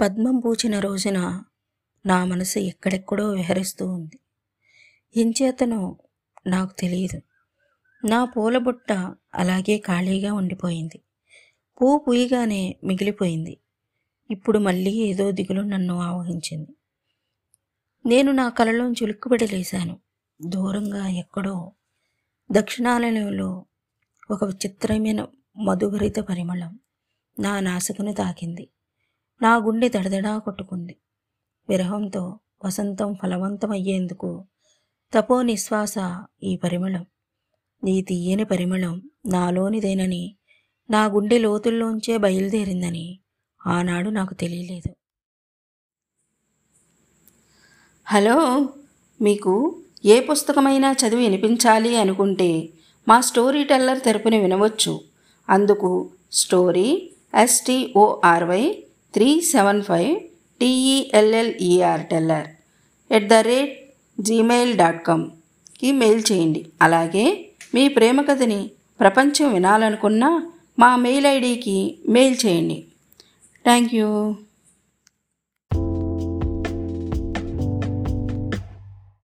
పద్మం పూచిన రోజున నా మనసు ఎక్కడెక్కడో విహరిస్తూ ఉంది. ఎంచేతనో నాకు తెలియదు. నా పూల బుట్ట అలాగే ఖాళీగా ఉండిపోయింది. పువ్వు పూయగానే మిగిలిపోయింది. ఇప్పుడు మళ్ళీ ఏదో దిగులు నన్ను ఆవహించింది. నేను నా కలలో చులుక్కుబడి లేశాను. దూరంగా ఎక్కడో దక్షిణాలయంలో ఒక విచిత్రమైన మధుభరిత పరిమళం నా నాసుకుని తాకింది. నా గుండె దడదడా కొట్టుకుంది. విరహంతో వసంతం ఫలవంతమయ్యేందుకు తపో నిశ్వాస ఈ పరిమళం. ఈ తీయని పరిమళం నాలోనిదేనని నా గుండె లోతుల్లోంచే బయలుదేరిందని ఆనాడు నాకు తెలియలేదు. హలో మీకు ఏ పుస్తకమైనా చదివి వినిపించాలి అనుకుంటే మా స్టోరీ టెల్లర్ తెరపుని వినవచ్చు. అందుకు story S T O R Y three seven five T E L L E R teller at the rate Gmail dot కామ్కి mail చేయండి. అలాగే మీ ప్రేమ కథని ప్రపంచం వినాలనుకున్న మా మెయిల్ ఐడికి మెయిల్ చేయండి. Thank you